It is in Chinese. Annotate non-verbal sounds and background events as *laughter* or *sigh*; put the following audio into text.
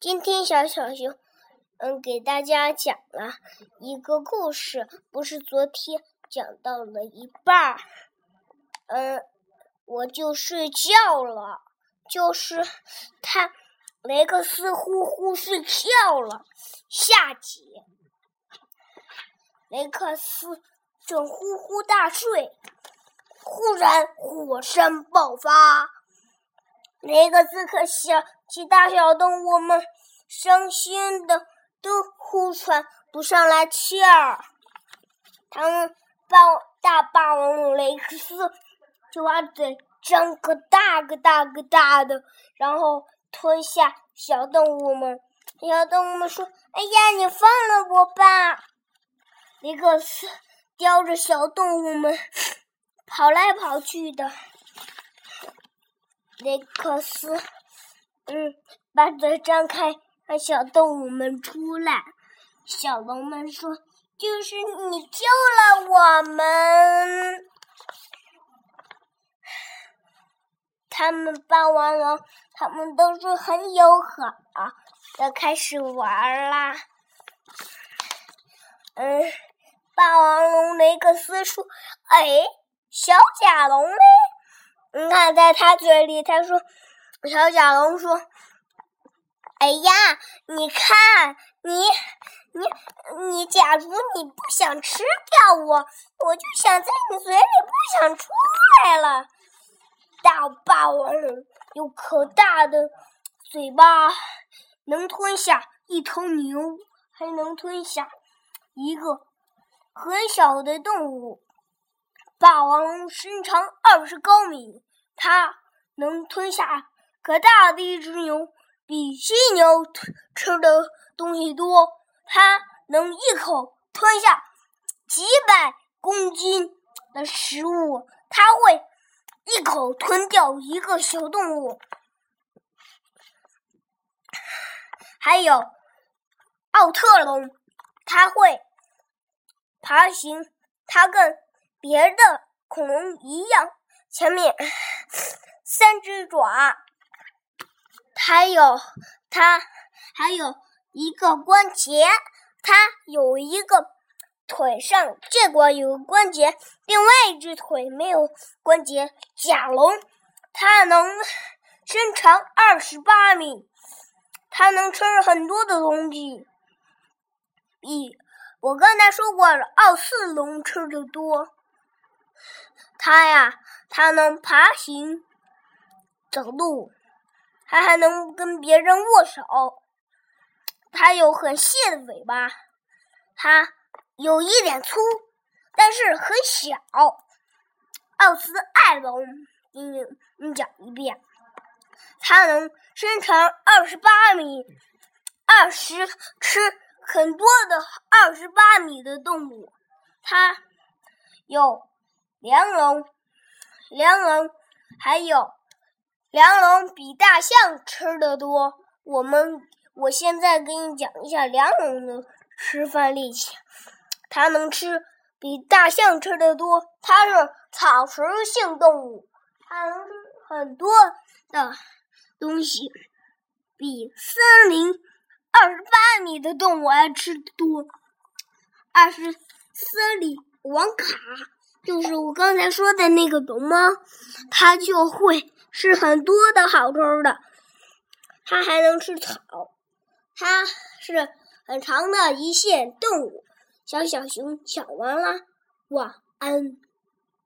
今天小小熊，嗯，给大家讲了一个故事，不是昨天讲到了一半儿，嗯，我就睡觉了，就是他雷克斯呼呼睡觉了。下集，雷克斯正呼呼大睡，忽然火山爆发。雷克斯和小其他小动物们伤心的都呼喘不上来气儿。他们霸大霸王龙雷克斯就把嘴张个大个大个大的，然后吞下小动物们。小动物们说：“哎呀，你放了我吧！”雷克斯叼着小动物们跑来跑去的。雷克斯，嗯，把嘴张开，让小动物们出来。小龙们说：“就是你救了我们。”他们霸王龙，他们都是很友好要，开始玩啦。嗯，霸王龙雷克斯说：“哎，小甲龙呢？”你看，在他嘴里，他说：“小甲龙说，哎呀，你看，你，你，你，假如你不想吃掉我，我就想在你嘴里不想出来了。大霸王龙有可大的嘴巴，能吞下一头牛，还能吞下一个很小的动物。”霸王龙身长二十高米，它能吞下可大的一只牛，比犀牛吃的东西多。它能一口吞下几百公斤的食物，它会一口吞掉一个小动物。还有奥特龙，它会爬行，它跟。别的恐龙一样，前面 *laughs* 三只爪，还有它还有一个关节，它有一个腿上这块有关节，另外一只腿没有关节。甲龙它能身长二十八米，它能吃很多的东西，比我刚才说过了，奥斯龙吃的多。它呀，它能爬行、走路，它还能跟别人握手。它有很细的尾巴，它有一点粗，但是很小。奥斯艾龙，给你你讲一遍，它能身长二十八米，二十吃很多的二十八米的动物。它有。梁龙，梁龙，还有梁龙比大象吃的多。我们我现在给你讲一下梁龙的吃饭力气。它能吃比大象吃的多。它是草食性动物，它能吃很多的东西，比森林二十八米的动物还吃的多。二是森林王卡。就是我刚才说的那个龙猫，它就会是很多的好吃的，它还能吃草，它是很长的一线动物。小小熊讲完了，晚安。